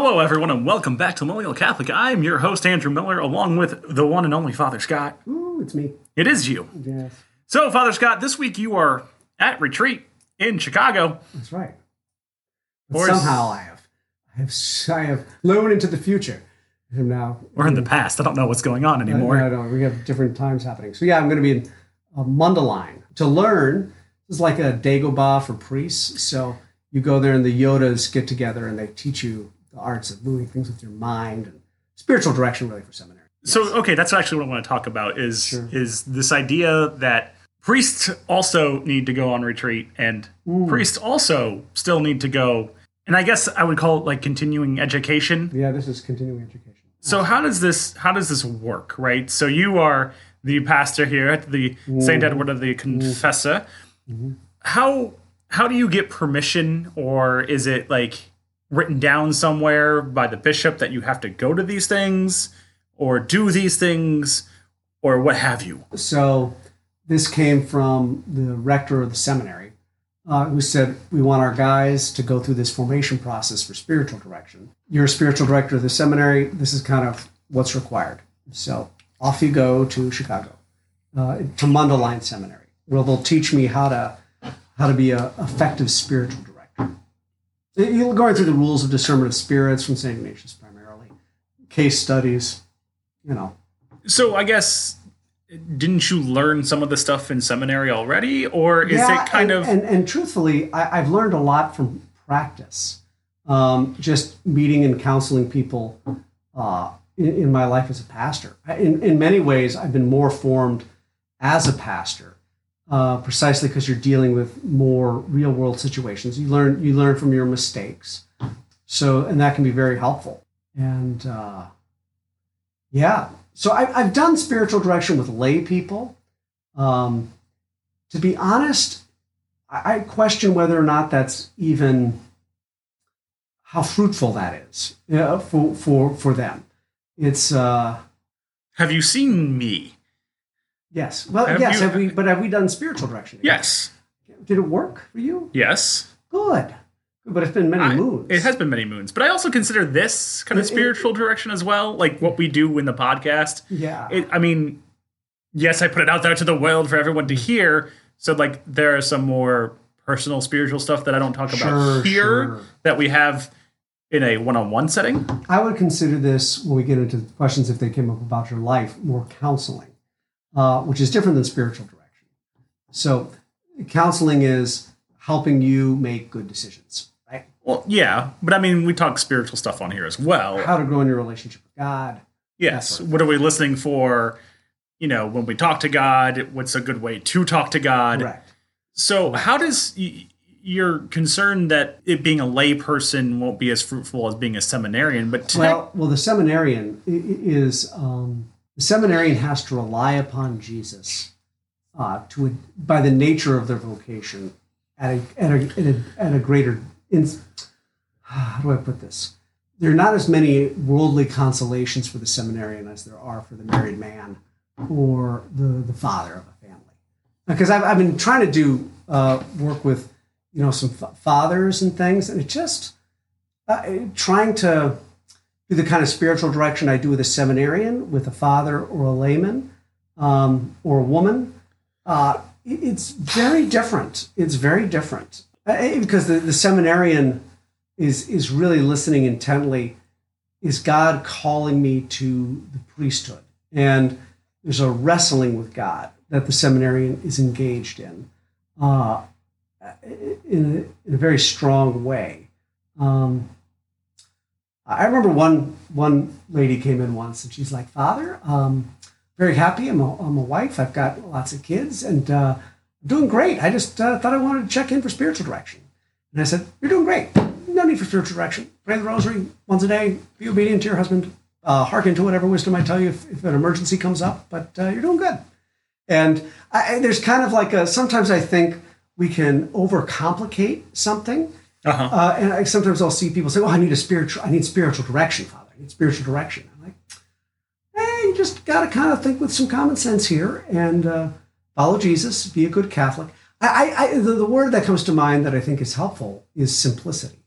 Hello, everyone, and welcome back to Millennial Catholic. I'm your host, Andrew Miller, along with the one and only Father Scott. Ooh, it's me. It is you. Yes, So, Father Scott, this week you are at retreat in Chicago. that's right. But Or is- somehow I have, I have, s- I have flown into the future. I'm now. Or in the past. I don't know what's going on anymore. No, no, we have different times happening. So yeah, I'm going to be in uh, Mundelein to learn. This is like a Dagobah for priests. So you go there and the Yodas get together and they teach you the arts of moving things with your mind and spiritual direction, really, for seminary. So, okay, that's actually what I want to talk about is Sure. is this idea that priests also need to go on retreat and priests also still need to go and I guess I would call it like continuing education. Yeah, this is continuing education. So how does this how does this work, right? So you are the pastor here at the St. Edward of the Confessor. Mm-hmm. How how do you get permission or is it like written down somewhere by the bishop that you have to go to these things or do these things or what have you? So this came from the rector of the seminary, uh, who said, "We want our guys to go through this formation process for spiritual direction. You're a spiritual director of the seminary. This is kind of what's required. So off you go to Chicago, uh, to Mundelein Seminary, where they'll teach me how to how to be an effective spiritual director. You're going through the rules of discernment of spirits from St. Ignatius primarily, case studies, you know." So I guess didn't you learn some of the stuff in seminary already or is Yeah, it kind and, of and, and truthfully I, i've learned a lot from practice um, just meeting and counseling people uh, in, in my life as a pastor in, in many ways i've been more formed as a pastor uh, precisely because you're dealing with more real world situations. You learn you learn from your mistakes. So and that can be very helpful. And uh, yeah. So I, i've done spiritual direction with lay people. Um, to be honest, I I question whether or not that's even how fruitful that is yeah, for for for them. It's uh, have you seen me? Yes, well, Have yes. you- have we? But have we done spiritual direction? Yes. Did it work for you? Yes. Good, but it's been many I- moons. It has been many moons, but I also consider this kind of It- it- spiritual direction as well, like what we do in the podcast. Yeah. It, I mean, yes, I put it out there to the world for everyone to hear. So, like, there are some more personal spiritual stuff that I don't talk about here sure. that we have in a one-on-one setting. I would consider this when we get into questions if they came up about your life more counseling, uh, which is different than spiritual direction. So, counseling is helping you make good decisions, right? Well, yeah, but I mean, we talk spiritual stuff on here as well. How to grow in your relationship with God. Yes. sort of What are we listening for? You know, when we talk to God, what's a good way to talk to God? Correct. So, how does you're concerned that it being a lay person won't be as fruitful as being a seminarian? But Well, well, the seminarian is um, the seminarian has to rely upon Jesus uh, to by the nature of their vocation at a at a, at a, at a greater. In, how do I put this? There are not as many worldly consolations for the seminarian as there are for the married man or the the father of a family. Because I've I've been trying to do uh, work with you know some fa- fathers and things, and it just uh, trying to do the kind of spiritual direction I do with a seminarian, with a father or a layman um, or a woman. Uh, it's very different. It's very different Uh, because the, the seminarian is is really listening intently. Is God calling me to the priesthood? And there's a wrestling with God that the seminarian is engaged in, uh, in, a, in a very strong way. Um, I remember one one lady came in once and she's like, "Father, um, very happy. I'm a, I'm a wife. I've got lots of kids and uh, I'm doing great. I just uh, thought I wanted to check in for spiritual direction." And I said, "You're doing great. No need for spiritual direction. Pray the rosary once a day. Be obedient to your husband. Uh, hearken to whatever wisdom I tell you if, if an emergency comes up. But uh, you're doing good." And I, there's kind of like a sometimes I think we can overcomplicate something. Uh-huh. Uh, and I, sometimes I'll see people say, "Oh, I need a spiritual, I need spiritual direction, Father. I need spiritual direction." I'm like, "Hey, you just got to kind of think with some common sense here and uh, follow Jesus. Be a good Catholic." I, I, I the, the word that comes to mind that I think is helpful is simplicity.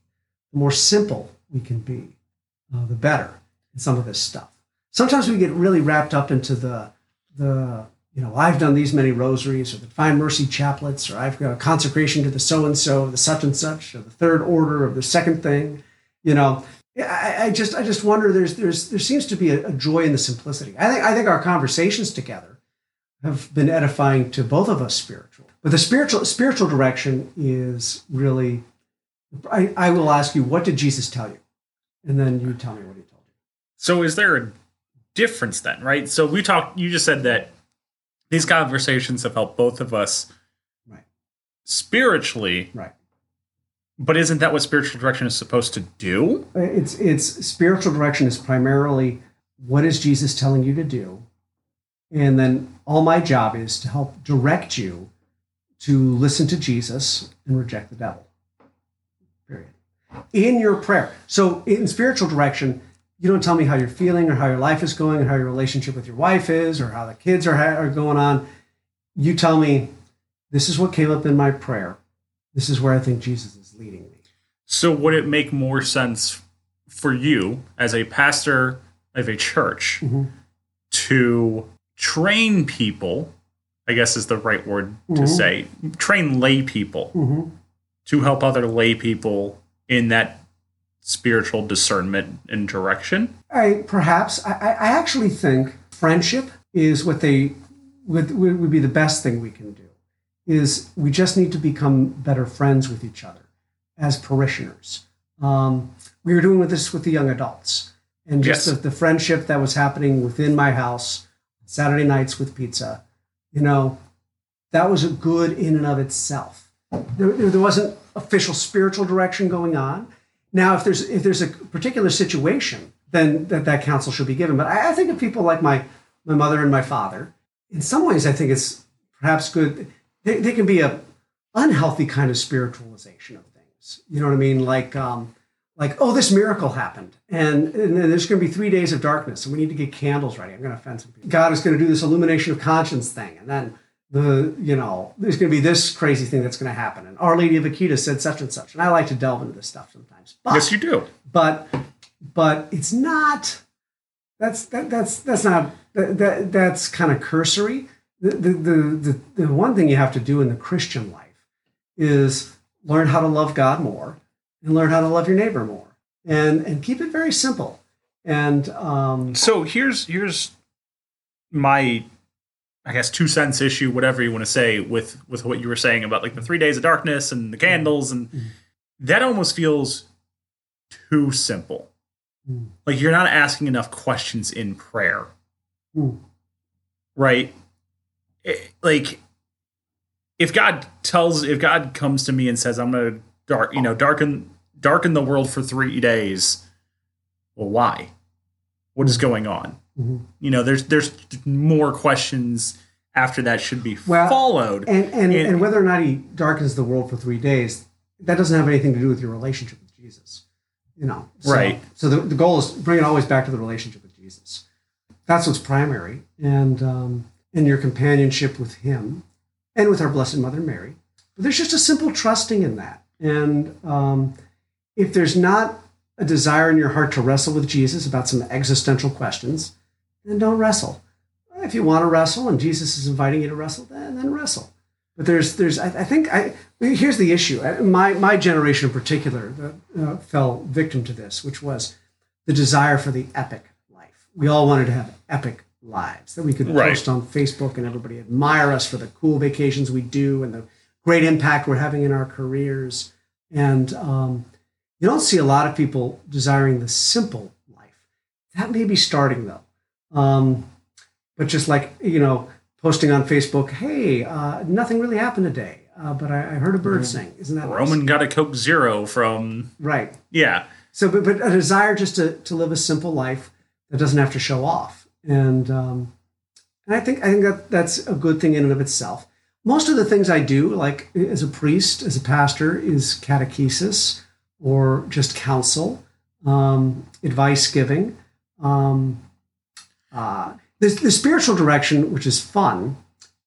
The more simple we can be, uh, the better in some of this stuff. Sometimes we get really wrapped up into the the you know I've done these many rosaries or the Divine Mercy chaplets or I've got a consecration to the so and so, the such and such, or the third order of the second thing. You know, I, I just I just wonder. There's there's there seems to be a, a joy in the simplicity. I think I think our conversations together have been edifying to both of us spiritual. But the spiritual spiritual direction is really. I, I will ask you, what did Jesus tell you? And then you tell me what he told you. So is there a difference then, right? So we talked. You just said that these conversations have helped both of us, Right. spiritually. Right. But isn't that what spiritual direction is supposed to do? Uh, it's it's spiritual direction is primarily what is Jesus telling you to do, and then all my job is to help direct you to listen to Jesus and reject the devil. Period. In your prayer. So in spiritual direction, you don't tell me how you're feeling or how your life is going or how your relationship with your wife is or how the kids are, are going on. You tell me, this is what came up in my prayer. This is where I think Jesus is leading me. So would it make more sense for you as a pastor of a church Mhm. to train people? I guess is the right word to Mhm. say. Train lay people Mm-hmm. to help other lay people in that spiritual discernment and direction. I perhaps I, I actually think friendship is what they would, would be the best thing we can do. Is we just need to become better friends with each other as parishioners. Um, we were doing with this with the young adults, and just Yes. the, the friendship that was happening within my house Saturday nights with pizza. You know, that was a good in and of itself. There there wasn't official spiritual direction going on. Now, if there's if there's a particular situation, then that, that counsel should be given. But I, I think of people like my my mother and my father. In some ways, I think it's perhaps good. They, they can be a unhealthy kind of spiritualization of things. You know what I mean? Like um, like oh, this miracle happened, and, and there's going to be three days of darkness, and we need to get candles ready. I'm going to offend some people. God is going to do this illumination of conscience thing, and then the you know there's going to be this crazy thing that's going to happen. And our lady of akita said such and such. And i like to delve into this stuff sometimes. But yes, you do. but but it's not that's that, that's that's not that, that that's kind of cursory. The, the the the the one thing you have to do in the christian life is learn how to love god more and learn how to love your neighbor more. And and keep it very simple. And um So here's here's my I guess two cents issue, whatever you want to say, with with what you were saying about like the three days of darkness and the candles, and Mhm. that almost feels too simple. Mm. Like you're not asking enough questions in prayer, Mm. right? It- like if God tells, if God comes to me and says, "I'm going to dark, you know, darken darken the world for three days," well, why? What is going on? Mhm. you know there's there's more questions after that should be Well, followed. and and, And- and whether or not he darkens the world for three days that doesn't have anything to do with your relationship with jesus you know? So, Right. so the, the goal is bring it always back to the relationship with jesus. That's what's primary. And um and your companionship with him and with our blessed mother mary. But there's just a simple trusting in that. And um if there's not a desire in your heart to wrestle with jesus about some existential questions then don't wrestle if you want to wrestle and Jesus is inviting you to wrestle, then, then wrestle. But there's, there's, I, I think, I here's the issue. My my generation in particular uh, fell victim to this, which was the desire for the epic life. We all wanted to have epic lives that we could Right. post on Facebook and everybody admire us for the cool vacations we do and the great impact we're having in our careers. And um, you don't see a lot of people desiring the simple life. That may be starting though. Um, but just like you know posting on facebook hey uh, nothing really happened today uh, but I, I heard a bird sing. Isn't that nice? roman got a coke zero from right. Yeah. So but, but a desire just to, to live a simple life that doesn't have to show off. And um, and i think i think that that's a good thing in and of itself. Most of the things i do like as a priest as a pastor is catechesis or just counsel um, advice giving. Um, uh, the, the spiritual direction, which is fun,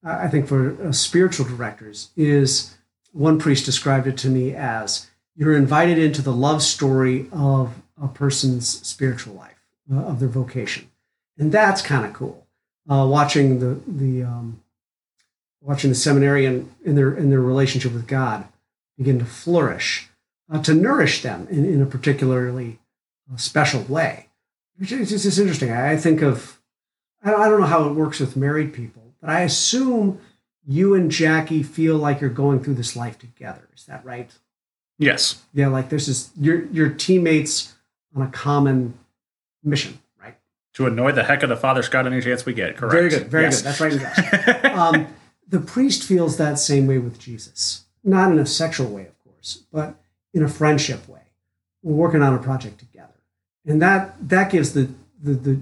uh, I think for uh, spiritual directors, is one priest described it to me as you're invited into the love story of a person's spiritual life, uh, of their vocation, and that's kind of cool. Uh, watching the the um, watching the seminarian in their in their relationship with God begin to flourish, uh, to nourish them in, in a particularly special way. Is just interesting. I think of I don't, I don't know how it works with married people, but I assume you and Jackie feel like you're going through this life together. Is that right? Yes. Yeah, like this is your your teammates on a common mission, right? To annoy the heck of the Father Scott any chance we get. Correct. Very good, very Yes. good. That's right. Um, the priest feels that same way with Jesus, not in a sexual way, of course, but in a friendship way. We're working on a project together, and that that gives the the the,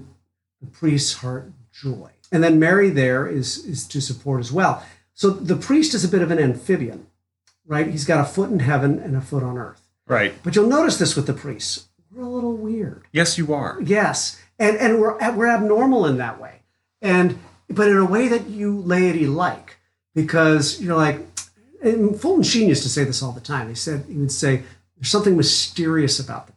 the priest's heart joy. And then Mary there is is to support as well. So the priest is a bit of an amphibian, right? He's got a foot in heaven and a foot on earth. Right. But you'll notice this with the priests. We're a little weird. Yes, you are. Yes, and and we're we're abnormal in that way, and but in a way that you laity like, because you're like, and Fulton Sheen used to say this all the time. He said he would say, "There's something mysterious about the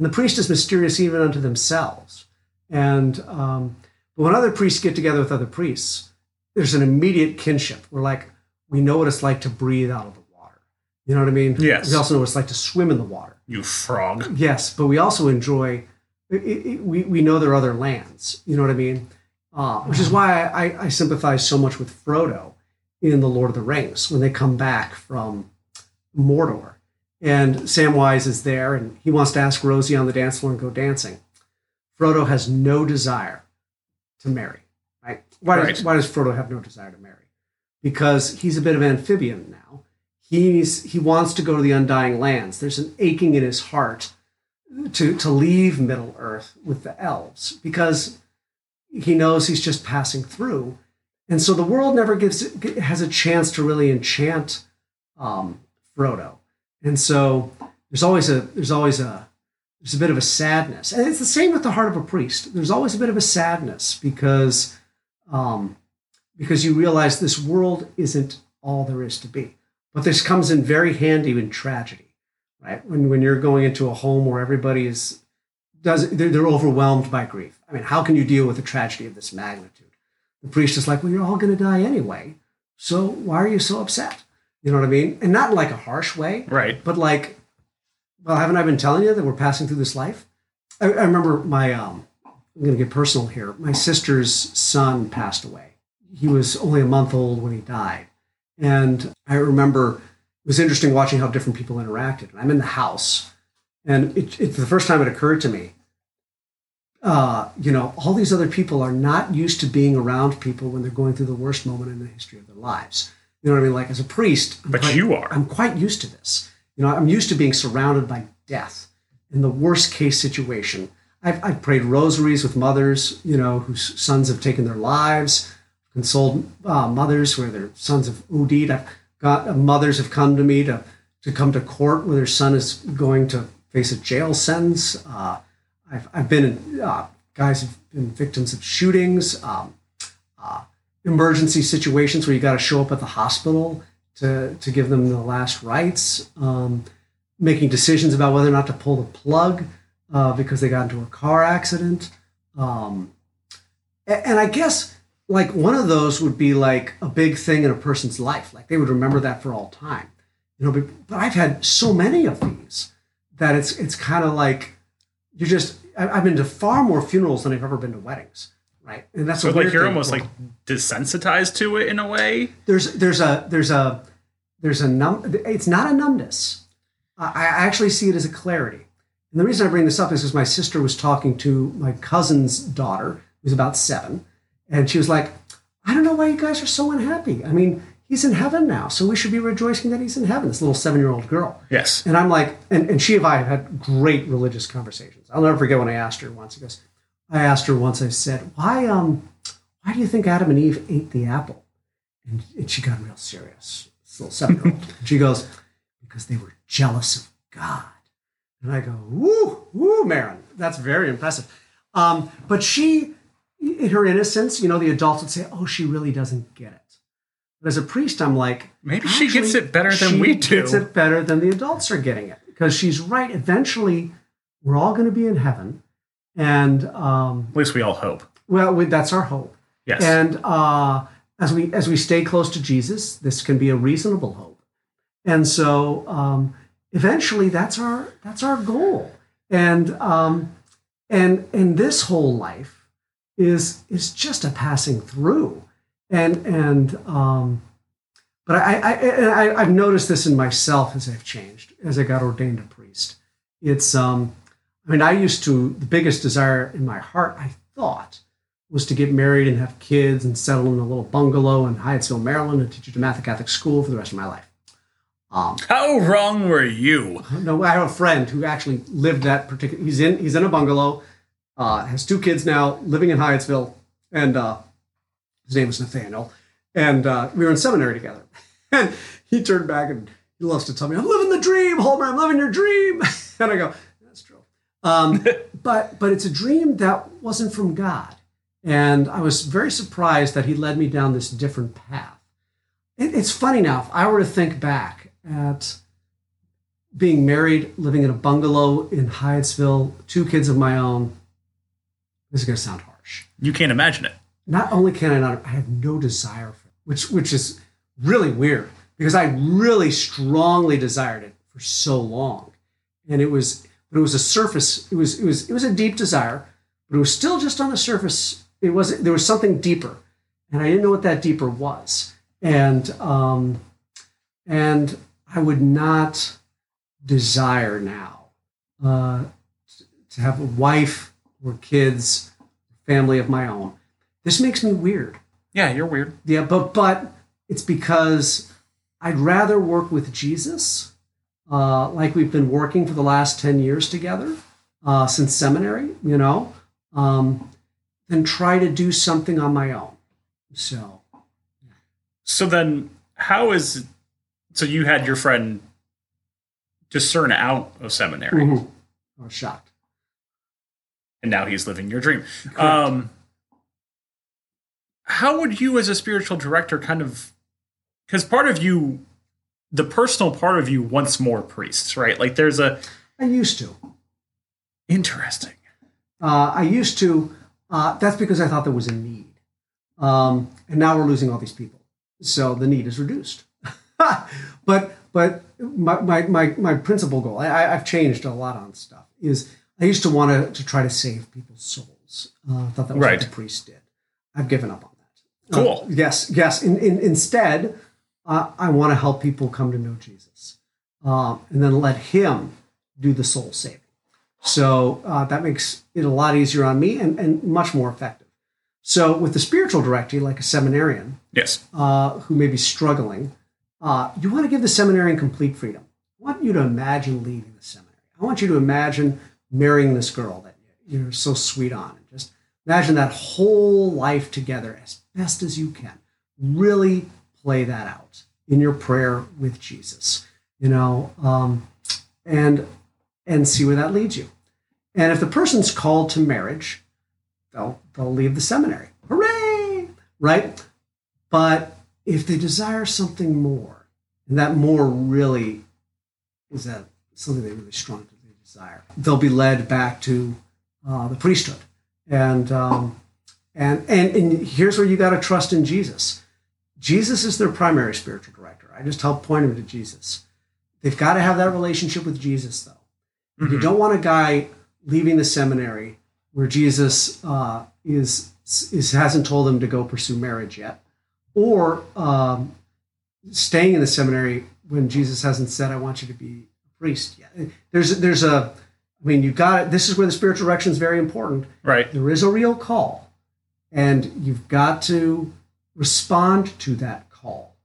and the priest is mysterious even unto themselves." And um, but when other priests get together with other priests, there's an immediate kinship. We're like, we know what it's like to breathe out of the water. You know what I mean? Yes. We also know what it's like to swim in the water. You frog. Yes, but we also enjoy. It, it, we we know there are other lands. You know what I mean? Uh, which is why I, I sympathize so much with Frodo in the Lord of the Rings when they come back from Mordor, and Samwise is there, and he wants to ask Rosie on the dance floor and go dancing. Frodo has no desire to marry. Right? Why does why does Frodo have no desire to marry? Because he's a bit of an amphibian now. He's he wants to go to the Undying Lands. There's an aching in his heart to to leave Middle Earth with the elves because he knows he's just passing through, and so the world never gives has a chance to really enchant um, Frodo, and so there's always a there's always a there's a bit of a sadness, and it's the same with the heart of a priest. There's always a bit of a sadness because um, because you realize this world isn't all there is to be. But this comes in very handy in tragedy, right? When when you're going into a home where everybody is does they're, they're overwhelmed by grief. I mean, how can you deal with a tragedy of this magnitude? The priest is like, well, you're all going to die anyway, so why are you so upset? You know what I mean? And not in like a harsh way, Right. but like, well, haven't I been telling you that we're passing through this life? I, I remember my, um, I'm going to get personal here. My sister's son passed away. He was only a month old when he died. And I remember it was interesting watching how different people interacted. I'm in the house, and it's it, the first time it occurred to me, uh, you know, all these other people are not used to being around people when they're going through the worst moment in the history of their lives. You know what I mean? Like as a priest, I'm But quite- you are. I'm quite used to this. You know, I'm used to being surrounded by death in the worst case situation. I've, I've prayed rosaries with mothers, you know, whose sons have taken their lives, consoled uh, mothers where their sons have OD'd. I've got uh, mothers have come to me to, to come to court where their son is going to face a jail sentence. Uh, I've, I've been in, uh, guys have been victims of shootings, um, uh, emergency situations where you got to show up at the hospital to, to give them the last rites, um, making decisions about whether or not to pull the plug uh, because they got into a car accident. Um, and I guess like one of those would be like a big thing in a person's life. Like they would remember that for all time. You know, but, but I've had so many of these that it's it's kind of like you're just I've been to far more funerals than I've ever been to weddings, right? And that's So like you're almost like desensitized to it in a way. there's there's a there's a there's a num it's not a numbness I, I actually see it as a clarity and the reason i bring this up is because my sister was talking to my cousin's daughter who's about seven and she was like i don't know why you guys are so unhappy i mean he's in heaven now so we should be rejoicing that he's in heaven this little seven year old girl Yes. and I'm like, and, and she and I have had great religious conversations. I'll never forget when I asked her once. He goes, I asked her once. I said, "Why, um, why do you think Adam and Eve ate the apple?" And, and she got real serious. This little seven-year-old. she goes, "Because they were jealous of God." And I go, "Woo, woo, Marin, that's very impressive." Um, but she, in her innocence, you know, the adults would say, "Oh, she really doesn't get it." But as a priest, I'm like, Maybe she gets it better than we do. Gets it better than the adults are getting it because she's right. Eventually, we're all going to be in heaven, and um, At least we all hope. well, we, that's our hope. Yes. And uh, as we as we stay close to Jesus, this can be a reasonable hope. And so um, eventually, that's our that's our goal. And um, and and this whole life is is just a passing through. And and um, but I, I, I I've noticed this in myself as I've changed as I got ordained a priest. It's um, I mean, I used to the biggest desire in my heart, I thought, was to get married and have kids and settle in a little bungalow in Hyattsville, Maryland, and teach at DeMatha Catholic School for the rest of my life. Um, How wrong were you? no, I have a friend who actually lived that particular. He's in he's in a bungalow, uh, has two kids now, living in Hyattsville, and uh, his name is Nathaniel, and uh, we were in seminary together. And he turned back and he loves to tell me, "I'm living the dream, Homer. I'm living your dream." And I go. Um, but but it's a dream that wasn't from God, and I was very surprised that He led me down this different path. It, it's funny now. If I were to think back at being married, living in a bungalow in Hyattsville, two kids of my own. This is going to sound harsh. You can't imagine it. Not only can I not, I have no desire for it, which which is really weird because I really strongly desired it for so long, and it was but it was a surface. It was it was it was a deep desire, but it was still just on the surface. It was there was something deeper, and I didn't know what that deeper was, and um, and I would not desire now uh, to have a wife or kids, family of my own. This makes me weird. Yeah, you're weird. Yeah, but but it's because I'd rather work with Jesus, uh, like we've been working for the last ten years together uh, since seminary. You know, um, than try to do something on my own. So So then, how is so you had your friend discern out of seminary, mhm. I was shocked. and now he's living your dream. Um, how would you, as a spiritual director, kind of because part of you, the personal part of you, wants more priests, right? Like there's a I used to. interesting. Uh, I used to. Uh, that's because I thought there was a need. Um, and now we're losing all these people. So the need is reduced. but but my, my, my, my principal goal, I, I've changed a lot on stuff, is I used to want to, to try to save people's souls. Uh, I thought that was Right. what the priest did. I've given up on that. Cool. Uh, yes, yes. In, in, instead, uh, I want to help people come to know Jesus um, and then let Him do the soul saving. So uh, that makes it a lot easier on me and, and much more effective. So with the spiritual director, like a seminarian Yes. uh, who may be struggling, uh, you want to give the seminarian complete freedom. I want you to imagine leaving the seminary. I want you to imagine marrying this girl that you're so sweet on. And just imagine that whole life together as best as you can. Really play that out in your prayer with Jesus, you know, um, and and see where that leads you. And if the person's called to marriage, they'll they'll leave the seminary. Hooray! Right? But if they desire something more, and that more really is that something they really strongly desire, they'll be led back to uh, the priesthood. And um, and and and here's where you got to trust in Jesus. Jesus is their primary spiritual director. I just help point them to Jesus. They've got to have that relationship with Jesus, though. You Mhm. don't want a guy leaving the seminary where Jesus uh, is is hasn't told them to go pursue marriage yet, or um, staying in the seminary when Jesus hasn't said, "I want you to be a priest." yet. There's there's a, I mean, you got it. This is where the spiritual direction is very important. Right. There is a real call, and you've got to respond to that call.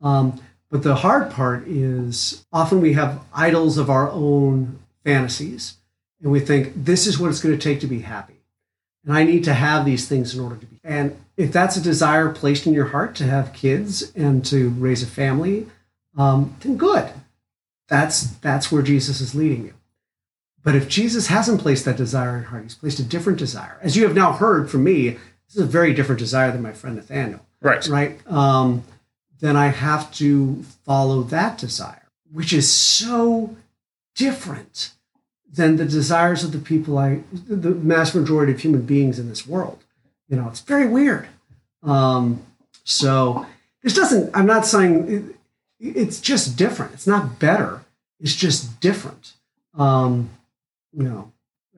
Um, but the hard part is often we have idols of our own fantasies, and we think this is what it's going to take to be happy. And I need to have these things in order to be. And if that's a desire placed in your heart to have kids and to raise a family, um, then good. That's that's where Jesus is leading you. But if Jesus hasn't placed that desire in your heart, he's placed a different desire. As you have now heard from me, this is a very different desire than my friend Nathaniel Right. right? Um, then I have to follow that desire, which is so different than the desires of the people I, the mass majority of human beings in this world. You know, it's very weird. Um, so this doesn't, I'm not saying it, it's just different. It's not better. It's just different. Um, you know,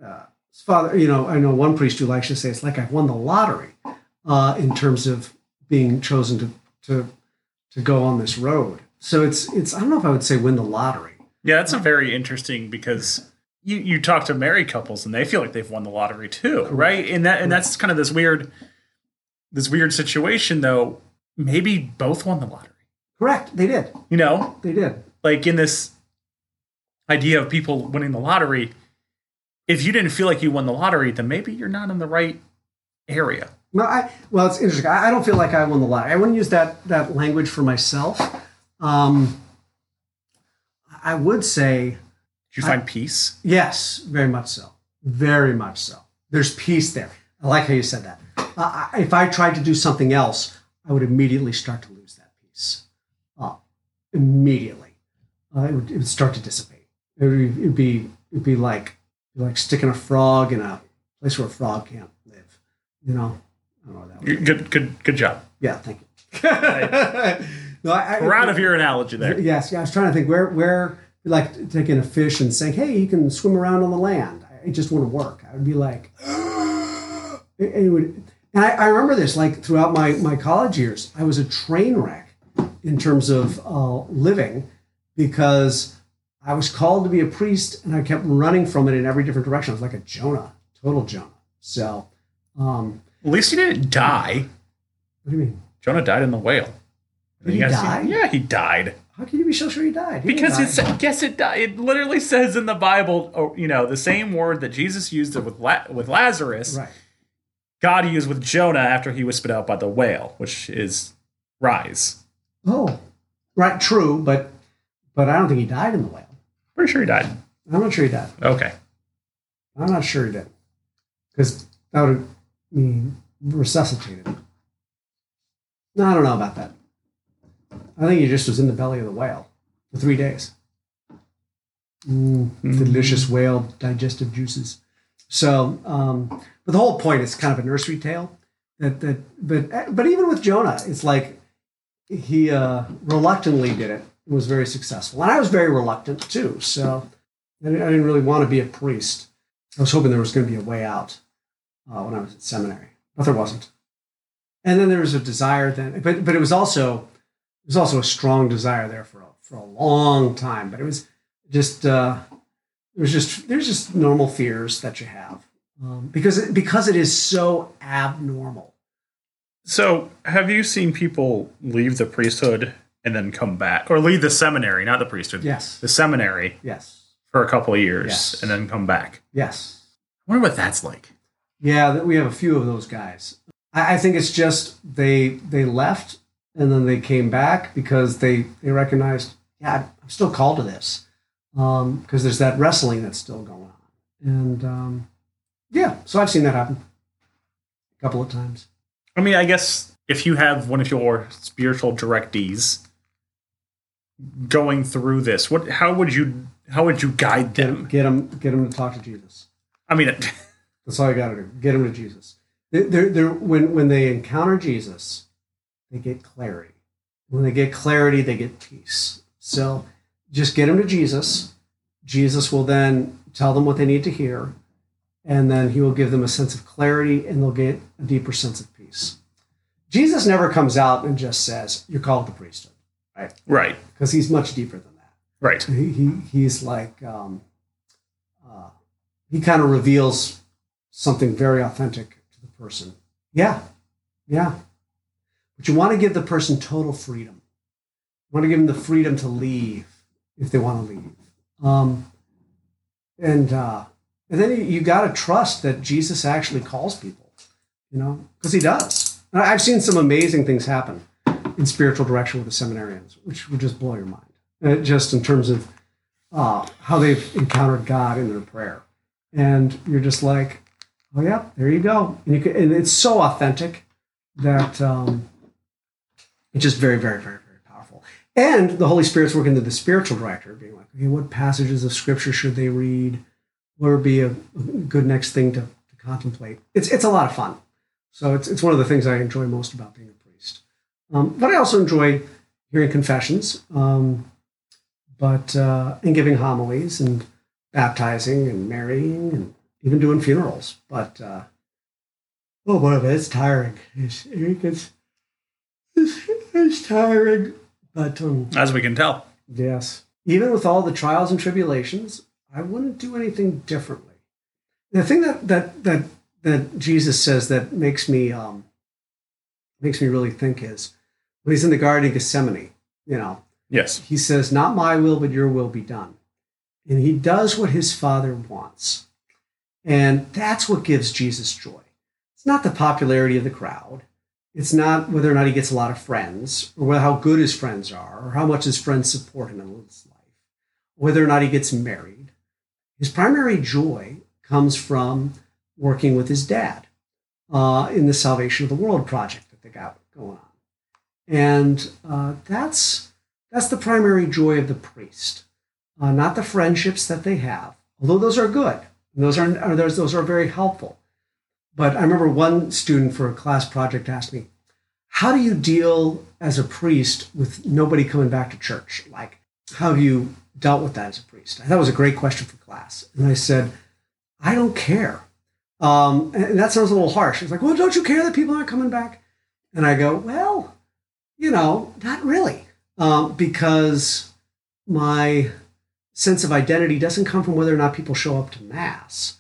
uh, father, you know, I know one priest who likes to say it's like i've won the lottery uh, in terms of being chosen to, to, to go on this road. So it's, it's, I don't know if I would say win the lottery. Yeah, that's a very interesting because you, you talk to married couples and they feel like they've won the lottery too, right? And that and that's kind of this weird this weird situation though. Maybe both won the lottery. Correct. They did. You know? They did. Like in this idea of people winning the lottery, if you didn't feel like you won the lottery, then maybe you're not in the right area. Well, I, well, it's interesting. I, I don't feel like I won the lottery. I wouldn't use that that language for myself. Um, I would say, Did you find peace? yes, very much so. Very much so. There's peace there. I like how you said that. Uh, if I tried to do something else, I would immediately start to lose that peace. Uh, immediately, uh, it, would, it would start to dissipate. It would, it would be it'd be like like sticking a frog in a place where a frog can't live. You know, I know what that. Good good good job. Yeah, thank you. no, I, I, Proud of your analogy there. Yes, yeah, I was trying to think where where like taking a fish and saying, "Hey, you can swim around on the land." It just wouldn't work. I would be like, it, it would. And I, I remember this like throughout my my college years. I was a train wreck in terms of uh, living because I was called to be a priest and I kept running from it in every different direction. I was like a Jonah, total Jonah. So, um, At least he didn't die. what do you mean? Jonah died in the whale. Did he die? Yeah, he died. How can you be so sure he died? He Because it said, yes, it died. It literally says in the Bible, oh, you know, the same word that Jesus used with La- with Lazarus, right. God used with Jonah after he was spit out by the whale, which is rise. Oh, right. True, but but I don't think he died in the whale. Pretty sure he died. I'm not sure he died. Okay. I'm not sure he did because that would mean resuscitated. No, I don't know about that. I think he just was in the belly of the whale for three days. Mm, Delicious whale digestive juices. So, um, but the whole point is kind of a nursery tale. That that, but but even with Jonah, it's like he uh, reluctantly did it. Was very successful, and I was very reluctant too. So I didn't really want to be a priest. I was hoping there was going to be a way out uh, when I was at seminary, but there wasn't. And then there was a desire then, but but it was also it was also a strong desire there for a, for a long time. But it was just uh, it was just there's just normal fears that you have um, because it, because it is so abnormal. So, have you seen people leave the priesthood and then come back, or leave the seminary, not the priesthood, Yes, the seminary yes, for a couple of years Yes. and then come back? yes. I wonder what that's like. Yeah, that- we have a few of those guys. I, think it's just they they left and then they came back because they they recognized, yeah, I'm still called to this because there's that wrestling that's still going on, and um, yeah, so I've seen that happen a couple of times. I mean, I guess if you have one of your spiritual directees going through this, what how would you how would you guide Get them? them, get them, get them to talk to Jesus. I mean, it, That's all you got to do. Get them to Jesus. They- They're, they're, when, when they encounter Jesus, they get clarity. When they get clarity, they get peace. So just get them to Jesus. Jesus will then tell them what they need to hear, and then he will give them a sense of clarity, and they'll get a deeper sense of peace. Jesus never comes out and just says, You're called the priesthood, right? right, Because he's much deeper than that right. he, he he's like um, uh, he kind of reveals something very authentic to the person. Yeah. Yeah. But you want to give the person total freedom. You want to give them the freedom to leave if they want to leave. Um, and uh, and then you, you got to trust that jesus actually calls people you know because he does. And i've seen some amazing things happen in spiritual direction with the seminarians which would just blow your mind. Uh, just in terms of uh, how they've encountered God in their prayer. And you're just like, oh, yeah, there you go. And, you can, and it's so authentic that um, it's just very, very, very, very powerful. And the Holy Spirit's working to the spiritual director, being like, okay, what passages of scripture should they read? What would be a, good next thing to, to contemplate? It's, it's a lot of fun. So it's, it's one of the things I enjoy most about being a priest. Um, but I also enjoy hearing confessions, um, but uh, and giving homilies and baptizing and marrying and even doing funerals. But uh, oh boy, it's tiring. It's, it's, it's, it's tiring. But um, as we can tell, yes, even with all the trials and tribulations, I wouldn't do anything differently. The thing that that that that Jesus says that makes me um, makes me really think is when he's in the Garden of Gethsemane. You know, yes, he says, "Not my will, but your will be done," and he does what his Father wants, and that's what gives Jesus joy. It's not the popularity of the crowd. It's not whether or not he gets a lot of friends, or how good his friends are, or how much his friends support him in his life, whether or not he gets married. His primary joy comes from working with his dad uh, in the Salvation of the World project that they got going on, and uh, that's that's the primary joy of the priest, uh, not the friendships that they have, although those are good. Those are, are those, those are very helpful. But I remember one student for a class project asked me, "How do you deal as a priest with nobody coming back to church? Like, how have you dealt with that as a priest?" Thought was a great question for class, and I said, "I don't care." Um, and that sounds a little harsh. It's like, "Well, don't you care that people aren't coming back?" And I go, "Well, you know, not really, um, because my sense of identity doesn't come from whether or not people show up to mass."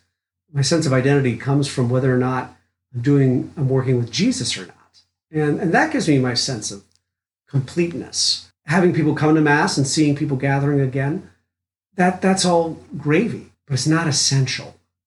my sense of identity comes from whether or not I'm doing I'm working with Jesus or not. And and that gives me my sense of completeness. Having people come to mass and seeing people gathering again, that that's all gravy, but it's not essential.